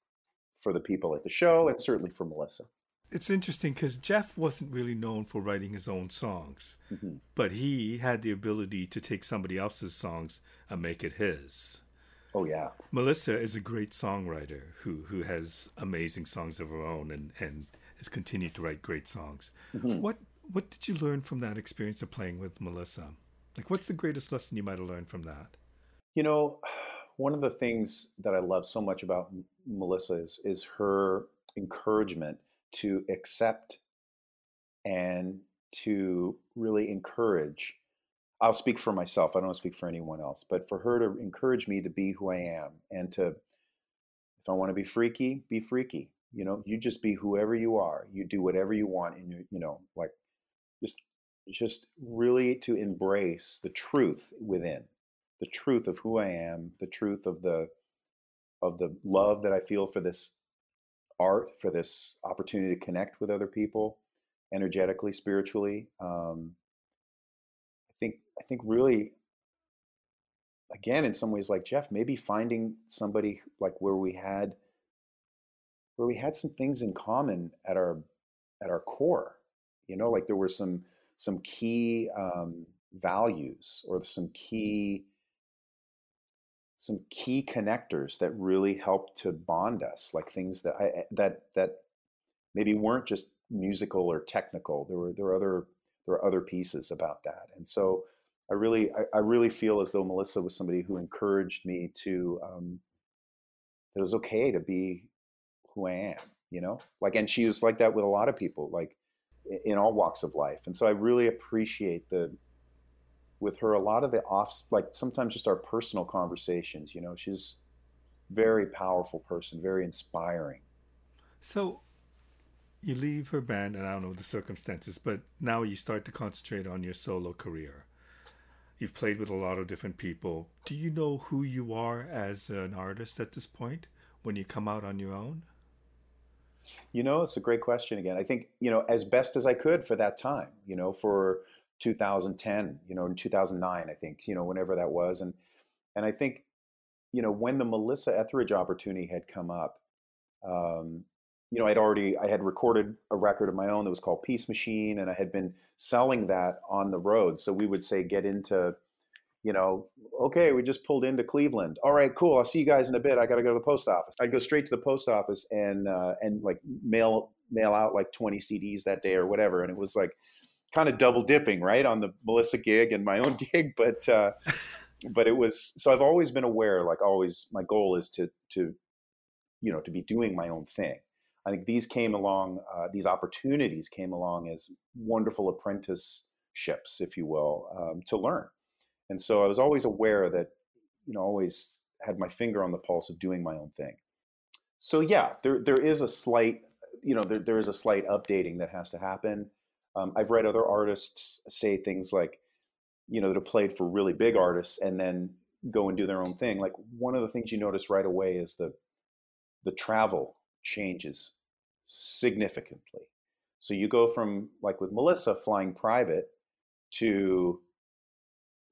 for the people at the show and certainly for Melissa. It's interesting because Jeff wasn't really known for writing his own songs, mm-hmm. but he had the ability to take somebody else's songs and make it his. Oh yeah. Melissa is a great songwriter who who has amazing songs of her own and and has continued to write great songs. Mm-hmm. What what did you learn from that experience of playing with Melissa? Like, what's the greatest lesson you might have learned from that? You know, one of the things that I love so much about Melissa is is her encouragement to accept and to really encourage. I'll speak for myself. I don't speak for anyone else, but for her to encourage me to be who I am and to, if I want to be freaky, be freaky. You know, you just be whoever you are. You do whatever you want, and you you know, like just just really to embrace the truth within, the truth of who I am, the truth of the of the love that I feel for this art, for this opportunity to connect with other people, energetically, spiritually. Um, I think I think really again in some ways like jeff maybe finding somebody like where we had where we had some things in common at our at our core you know like there were some some key um, values or some key some key connectors that really helped to bond us like things that I, that that maybe weren't just musical or technical there were there were other there were other pieces about that and so i really i, I really feel as though melissa was somebody who encouraged me to um, that it was okay to be who I am, you know? Like, and she was like that with a lot of people, like in all walks of life. And so I really appreciate the, with her, a lot of the off, like sometimes just our personal conversations, you know, she's very powerful person, very inspiring. So you leave her band, and I don't know the circumstances, but now you start to concentrate on your solo career. You've played with a lot of different people. Do you know who you are as an artist at this point when you come out on your own? You know, it's a great question again. I think, you know, as best as I could for that time, you know, for 2010, you know, in 2009, I think, you know, whenever that was. And, and I think, you know, when the Melissa Etheridge opportunity had come up, um, you know, I'd already, I had recorded a record of my own that was called Peace Machine, and I had been selling that on the road. So we would say, get into, you know, okay, we just pulled into Cleveland. All right, cool. I'll see you guys in a bit. I got to go to the post office. I'd go straight to the post office and uh, and like mail mail out like 20 CDs that day or whatever. And it was like kind of double dipping, right, on the Melissa gig and my own gig. But uh, but it was so I've always been aware. Like always, my goal is to to you know to be doing my own thing. I think these came along, uh, these opportunities came along as wonderful apprenticeships, if you will, um, to learn and so I was always aware that, you know, always had my finger on the pulse of doing my own thing. So yeah, there there is a slight you know, there, there is a slight updating that has to happen. Um, I've read other artists say things like, you know, that have played for really big artists and then go and do their own thing. Like one of the things you notice right away is the the travel changes significantly. So you go from like with Melissa flying private to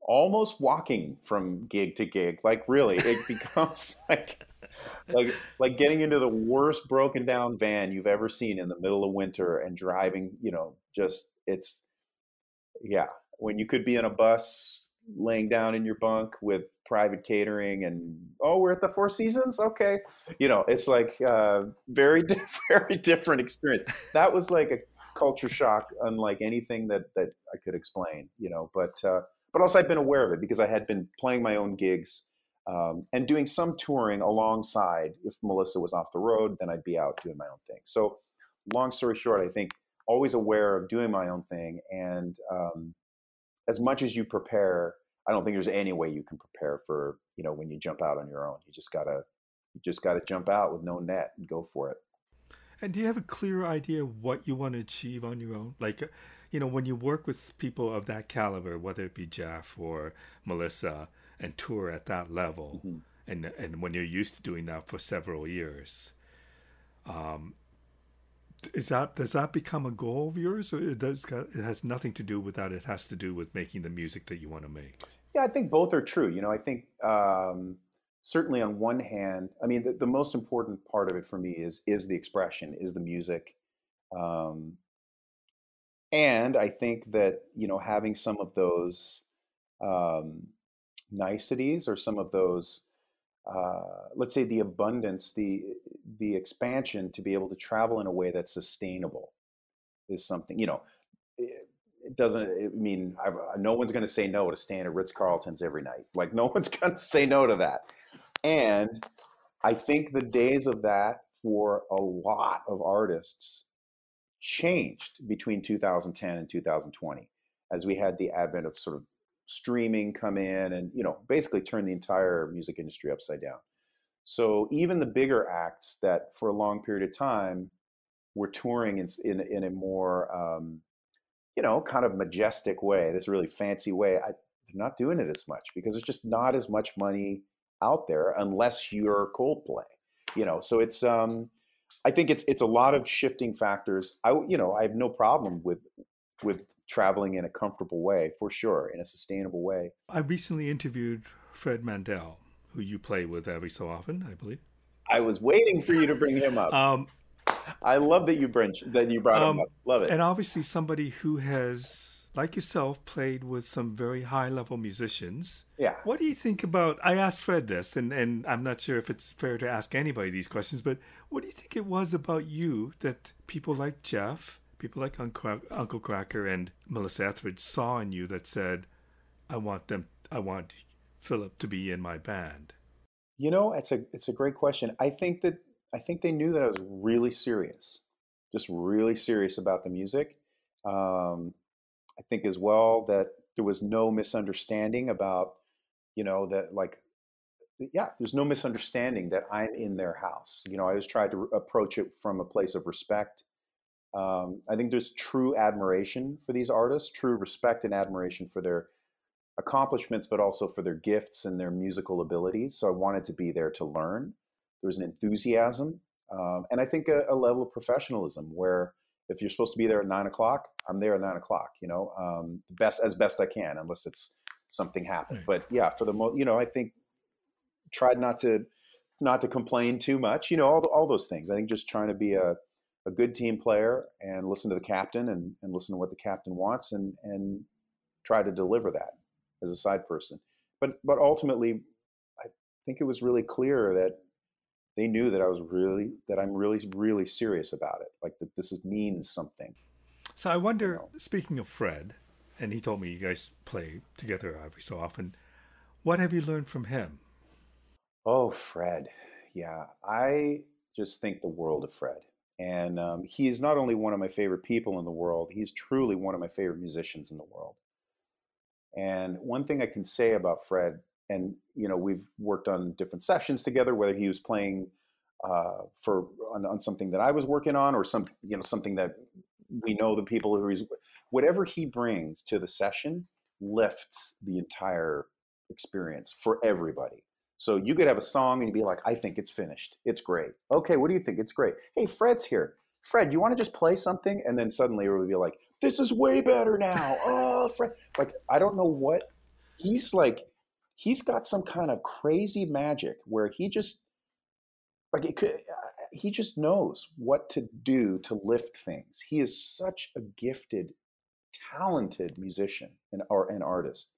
almost walking from gig to gig. Like really, it becomes like like like getting into the worst broken down van you've ever seen in the middle of winter and driving, you know, just it's yeah, when you could be in a bus laying down in your bunk with private catering and oh we're at the four seasons? Okay. You know it's like uh, very very different experience. That was like a culture shock unlike anything that that i could explain you know but uh, but also i've been aware of it because i had been playing my own gigs um, and doing some touring alongside if melissa was off the road then i'd be out doing my own thing. So long story short i think always aware of doing my own thing and um, as much as you prepare, I don't think there's any way you can prepare for you know when you jump out on your own. You just gotta you just gotta jump out with no net and go for it. And do you have a clear idea what you want to achieve on your own? Like, uh, you know, when you work with people of that caliber, whether it be Jeff or Melissa, and tour at that level, mm-hmm. and and when you're used to doing that for several years, um, is that does that become a goal of yours, or it does it has nothing to do with that? It has to do with making the music that you want to make. Yeah, I think both are true. You know, I think um, certainly on one hand, I mean, the, the, most important part of it for me is is the expression, is the music, um, and I think that you know having some of those um, niceties or some of those uh, let's say the abundance, the the expansion to be able to travel in a way that's sustainable is something you know. It, it doesn't mean I've, no one's going to say no to staying at Ritz Carlton's every night. Like no one's going to say no to that. And I think the days of that for a lot of artists changed between 2010 and 2020 as we had the advent of sort of streaming come in and you know basically turn the entire music industry upside down. So even the bigger acts that for a long period of time were touring in in, in a more um, you know kind of majestic way this really fancy way I, they're not doing it as much because there's just not as much money out there unless you're Coldplay you know? So it's um I think it's it's a lot of shifting factors. I you know I have no problem with with traveling in a comfortable way for sure in a sustainable way. I recently interviewed fred mandel who you play with every so often i believe. I was waiting for you to bring him up. Um, i love that you bring that you brought um, him up. Love it. and obviously somebody who has like yourself played with some very high level musicians. Yeah. What do you think about i asked fred this and, and i'm not sure if it's fair to ask anybody these questions but what do you think it was about you that people like jeff people like Uncle Kracker and Melissa Etheridge saw in you that said, "I want them. I want Philip to be in my band." You know, it's a it's a great question. I think that I think they knew that I was really serious, just really serious about the music. Um, I think as well that there was no misunderstanding about, you know, that like, yeah, there's no misunderstanding that I'm in their house. You know, I always tried to approach it from a place of respect um, I think there's true admiration for these artists, true respect and admiration for their accomplishments, but also for their gifts and their musical abilities. So I wanted to be there to learn. There was an enthusiasm, um, and I think a, a, level of professionalism where if you're supposed to be there at nine o'clock, I'm there at nine o'clock. You know, um, best as best I can, unless it's something happened. Right. But yeah, for the most, you know, I think tried not to not to complain too much. You know, all all those things. I think just trying to be a a good team player and listen to the captain and, and listen to what the captain wants and, and try to deliver that as a side person. But but ultimately, I think it was really clear that they knew that I was really that I'm really really serious about it. Like that this is, means something. So I wonder. You know? Speaking of Fred, and he told me you guys play together every so often. What have you learned from him? Oh, Fred. Yeah, I just think the world of Fred. And um, he is not only one of my favorite people in the world, he's truly one of my favorite musicians in the world. And one thing I can say about Fred, and you know, we've worked on different sessions together, whether he was playing uh, for on, on, something that I was working on, or some you know something that we know the people who he's whatever he brings to the session lifts the entire experience for everybody. So you could have a song and you'd be like, I think it's finished. It's great. Okay, what do you think? It's great. Hey, Fred's here. Fred, you want to just play something? And then suddenly it would be like, this is way better now. Oh, Fred. Like, I don't know what. He's like, he's got some kind of crazy magic where he just, like, it could, uh, he just knows what to do to lift things. He is such a gifted, talented musician and, or an artist.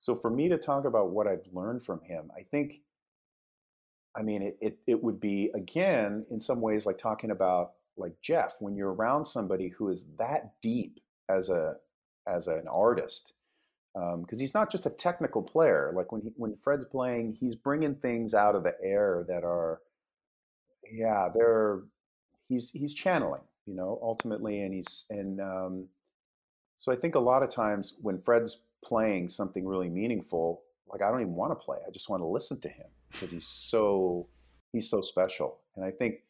So for me to talk about what I've learned from him, I think, I mean, it, it, it would be, again, in some ways, like talking about like Jeff, when you're around somebody who is that deep as a as an artist, because um, he's not just a technical player. Like when he, when Fred's playing, he's bringing things out of the air that are, yeah, they're he's he's channeling, you know, ultimately, and he's and um, so I think a lot of times when Fred's playing something really meaningful, like I don't even want to play. I just want to listen to him because he's so he's so special. And I think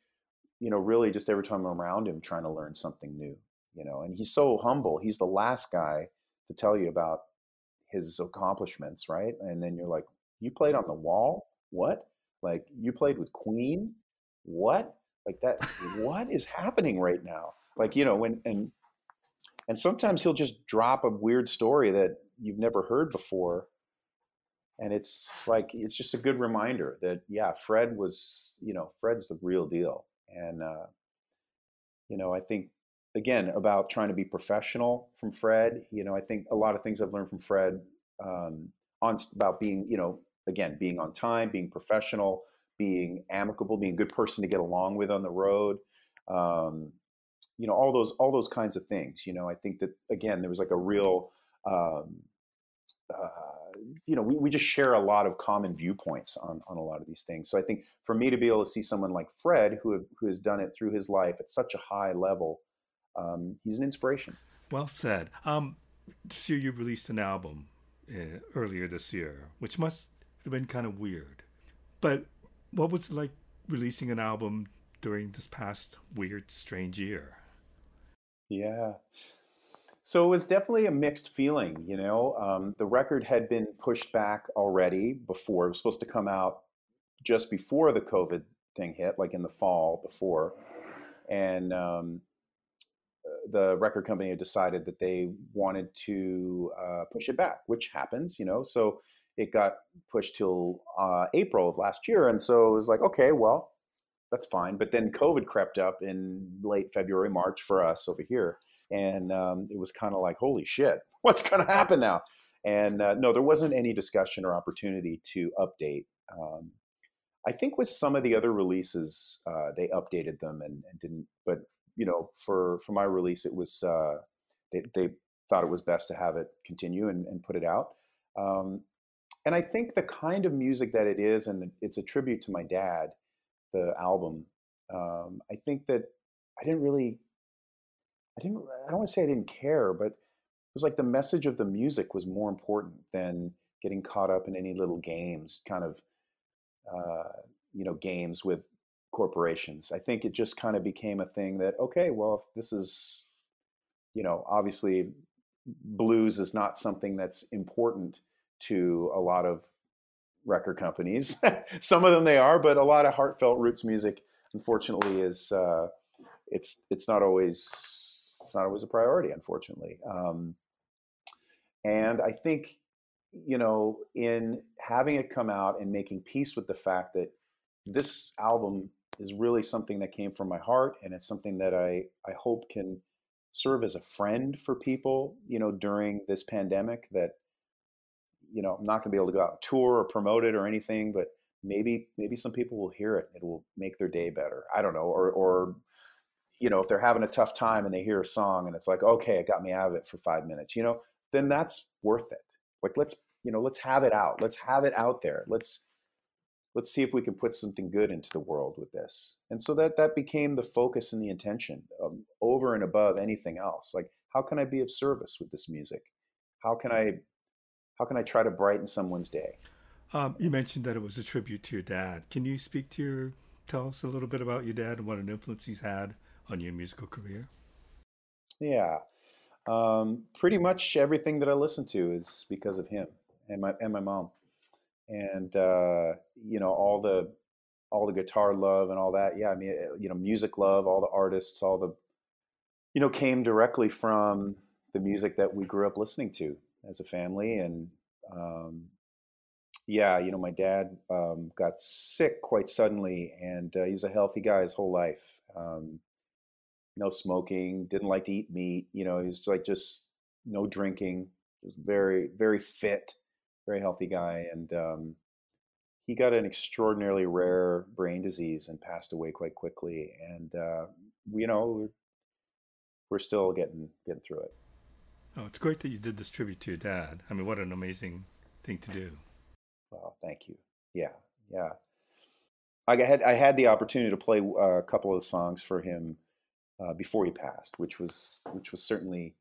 you know, really just every time I'm around him, trying to learn something new, you know, and he's so humble. He's the last guy to tell you about his accomplishments, right? And then you're like, you played on the wall? What? Like you played with Queen? What? Like that? what is happening right now? Like, you know, when, and, and sometimes he'll just drop a weird story that you've never heard before. And it's like, it's just a good reminder that, yeah, Fred was, you know, Fred's the real deal and, uh, you know, I think, again, about trying to be professional from Fred, you know, I think a lot of things I've learned from Fred um, on about being, you know, again, being on time, being professional, being amicable, being a good person to get along with on the road. Um, you know, all those, all those kinds of things, you know, I think that again, there was like a real, um, uh, you know, we, we just share a lot of common viewpoints on, on a lot of these things. So I think for me to be able to see someone like Fred, who, have, who has done it through his life at such a high level, um, he's an inspiration. Well said. Um, this year you released an album uh, earlier this year, which must have been kind of weird. But what was it like releasing an album during this past weird, strange year? Yeah. So it was definitely a mixed feeling. You know, um, the record had been pushed back already before. It was supposed to come out just before the COVID thing hit, like in the fall before, and um, the record company had decided that they wanted to uh, push it back, which happens. You know, so it got pushed till uh, April of last year, and so it was like, okay, well, that's fine. But then COVID crept up in late February, March for us over here and um, it was kind of like, holy shit, what's going to happen now? And uh, no, there wasn't any discussion or opportunity to update. Um, I think with some of the other releases, uh, they updated them and, and, didn't. But you know, for for my release, it was uh, they, they thought it was best to have it continue and, and put it out. Um, and I think the kind of music that it is, and it's a tribute to my dad, the album. Um, I think that I didn't really I didn't I don't want to say I didn't care, but it was like the message of the music was more important than getting caught up in any little games, kind of uh, you know games with corporations. I think it just kind of became a thing that okay, well, if this is you know obviously blues is not something that's important to a lot of record companies. Some of them they are, but a lot of heartfelt roots music, unfortunately, is uh, it's it's not always it's not always a priority, unfortunately. Um, and I think, you know, in having it come out and making peace with the fact that this album is really something that came from my heart, and it's something that I I hope can serve as a friend for people, you know, during this pandemic. That you know, I'm not going to be able to go out tour or promote it or anything, but maybe maybe some people will hear it. It will make their day better. I don't know, or or you know, if they're having a tough time and they hear a song and it's like, okay, it got me out of it for five minutes, you know, then that's worth it. Like let's, you know, let's have it out. Let's have it out there. Let's let's see if we can put something good into the world with this. And so that that became the focus and the intention um, over and above anything else. Like, how can I be of service with this music? How can I how can I try to brighten someone's day? Um, you mentioned that it was a tribute to your dad. Can you speak to your tell us a little bit about your dad and what an influence he's had on your musical career? Yeah. Um, pretty much everything that I listen to is because of him and my and my mom, and uh, you know all the all the guitar love and all that. Yeah, I mean, you know, music love, all the artists, all the you know came directly from the music that we grew up listening to as a family, and um, yeah, you know, my dad um, got sick quite suddenly, and uh, he's a healthy guy his whole life. Um, no smoking, didn't like to eat meat. You know, he's like just no drinking. Just very, very fit, very healthy guy, and um, he got an extraordinarily rare brain disease and passed away quite quickly. And uh, you know, we're still getting getting through it. Oh, it's great that you did this tribute to your dad. I mean, what an amazing thing to do. Well, thank you. Yeah, yeah. I had I had the opportunity to play uh, a couple of songs for him uh, before he passed, which was which was certainly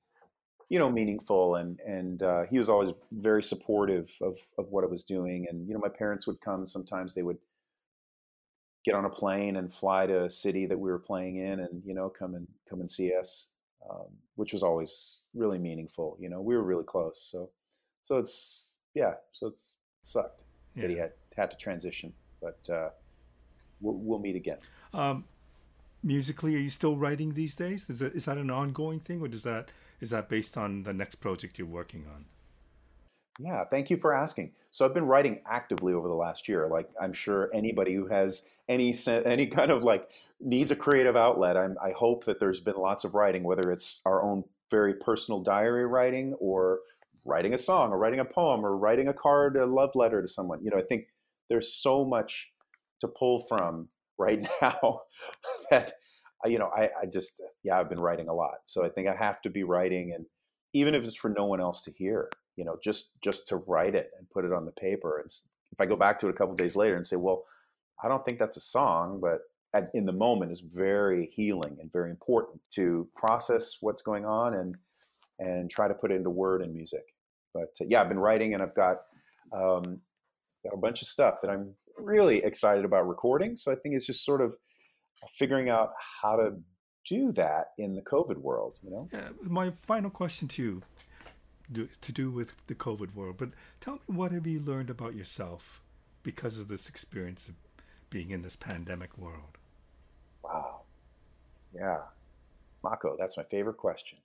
you know meaningful and and uh, he was always very supportive of of what I was doing. And you know my parents would come sometimes they would get on a plane and fly to a city that we were playing in and you know come and come and see us um, which was always really meaningful you know we were really close. So so it's yeah so it's sucked yeah. that he had had to transition but uh, we'll, we'll meet again. Um, musically are you still writing these days? Is that is that an ongoing thing or does that is that based on the next project you're working on? Yeah thank you for asking. So i've been writing actively over the last year. Like i'm sure anybody who has any any kind of like needs a creative outlet I'm, i hope that there's been lots of writing whether it's our own very personal diary writing or writing a song or writing a poem or writing a card a love letter to someone. You know i think there's so much to pull from right now that you know I, I just yeah i've been writing a lot so i think i have to be writing and even if it's for no one else to hear you know just just to write it and put it on the paper and if i go back to it a couple days later and say well i don't think that's a song but at, in the moment is very healing and very important to process what's going on and and try to put it into word and music. But uh, yeah i've been writing and i've got um, got a bunch of stuff that i'm really excited about recording. So I think it's just sort of figuring out how to do that in the COVID world. You know. Yeah, my final question to you, do, to do with the COVID world, but tell me what have you learned about yourself because of this experience of being in this pandemic world? Wow. Yeah. Mako, that's my favorite question.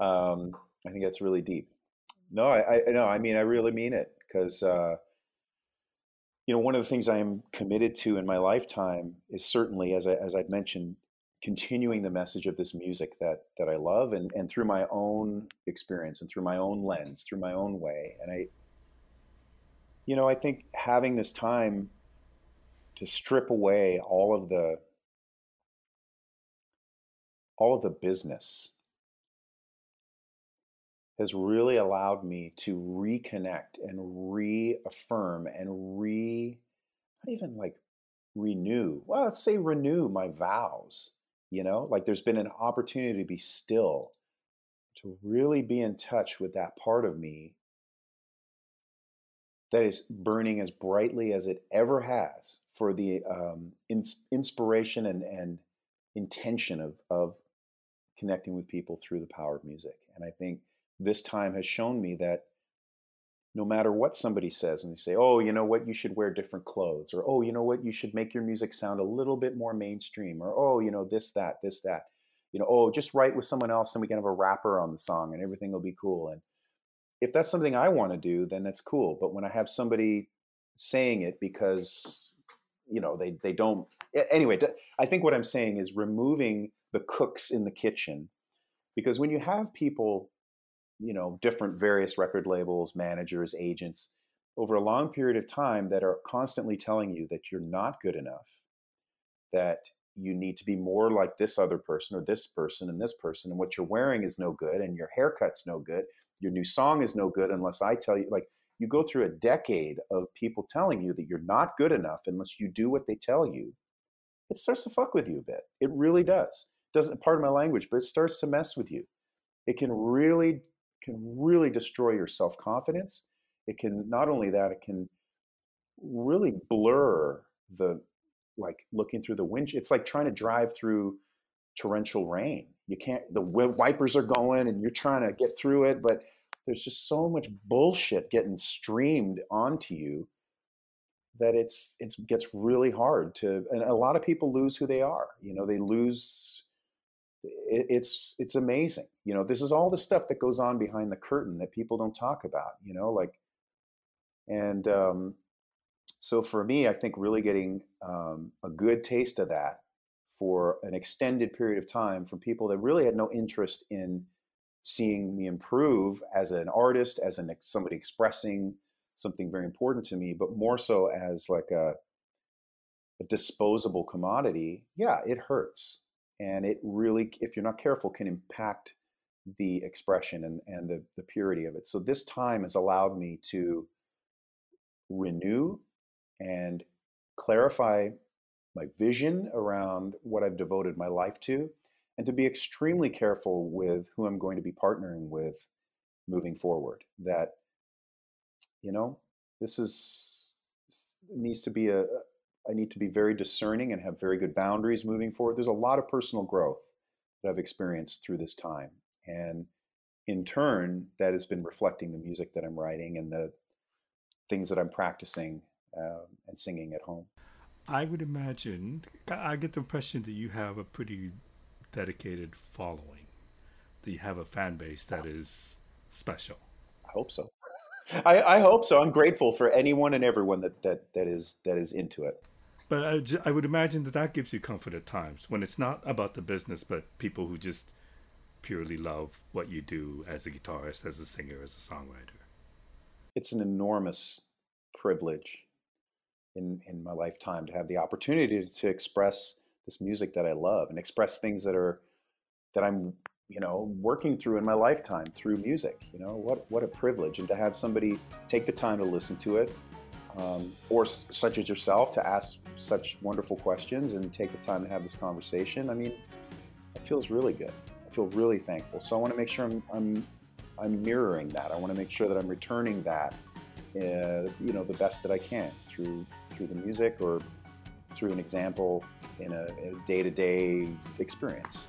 Um, I think that's really deep. No, I, I no, I mean I really mean it because uh, you know, one of the things I am committed to in my lifetime is certainly, as I, as I've mentioned, continuing the message of this music that that I love, and and through my own experience and through my own lens, through my own way. And I, you know, I think having this time to strip away all of the all of the business has really allowed me to reconnect and reaffirm and re not even like renew. Well let's say renew my vows you know? Like there's been an opportunity to be still to really be in touch with that part of me that is burning as brightly as it ever has for the um, ins- inspiration and, and intention of, of connecting with people through the power of music. And i think this time has shown me that no matter what somebody says and they say oh you know what? You should wear different clothes or oh you know what? You should make your music sound a little bit more mainstream or oh you know this that this that. You know oh just write with someone else and we can have a rapper on the song and everything will be cool. And if that's something i want to do then that's cool. But when i have somebody saying it because you know they they don't anyway i think what i'm saying is removing the cooks in the kitchen. Because when you have people you know different various record labels managers agents over a long period of time that are constantly telling you that you're not good enough that you need to be more like this other person or this person and this person and what you're wearing is no good and your haircut's no good your new song is no good unless i tell you like you go through a decade of people telling you that you're not good enough unless you do what they tell you. It starts to fuck with you a bit. It really does. Doesn't part of my language but it starts to mess with you. It can really can really destroy your self confidence. It can not only that, it can really blur the like looking through the winch. It's like trying to drive through torrential rain. You can't. The wipers are going, and you're trying to get through it, but there's just so much bullshit getting streamed onto you that it's it gets really hard to. And a lot of people lose who they are. You know, they lose. It, it's it's amazing. You know, this is all the stuff that goes on behind the curtain that people don't talk about. You know, like, and um, so for me, I think really getting um, a good taste of that for an extended period of time from people that really had no interest in seeing me improve as an artist, as an somebody expressing something very important to me, but more so as like a, a disposable commodity. Yeah, it hurts, and it really, if you're not careful, can impact the expression and, and the, the purity of it. So this time has allowed me to renew and clarify my vision around what I've devoted my life to, and to be extremely careful with who I'm going to be partnering with moving forward. That, you know, this is needs to be a I need to be very discerning and have very good boundaries moving forward. There's a lot of personal growth that I've experienced through this time. And in turn, that has been reflecting the music that I'm writing and the things that I'm practicing uh, and singing at home. I would imagine, I get the impression that you have a pretty dedicated following, that you have a fan base that is special. I hope so. I, I hope so. I'm grateful for anyone and everyone that, that, that is that is into it. But I, I would imagine that that gives you comfort at times when it's not about the business, but people who just purely love what you do as a guitarist, as a singer, as a songwriter. It's an enormous privilege in in my lifetime to have the opportunity to express this music that I love and express things that are that I'm you know working through in my lifetime through music you know what what a privilege and to have somebody take the time to listen to it um, or such as yourself to ask such wonderful questions and take the time to have this conversation i mean it feels really good i feel really thankful so i want to make sure i'm i'm, I'm mirroring that i want to make sure that i'm returning that uh, you know the best that i can through through the music or through an example in a, a day-to-day experience.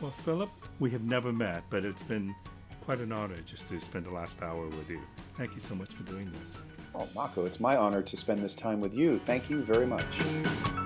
Well, Philip, we have never met, but it's been quite an honor just to spend the last hour with you. Thank you so much for doing this. Oh, Mako, it's my honor to spend this time with you. Thank you very much.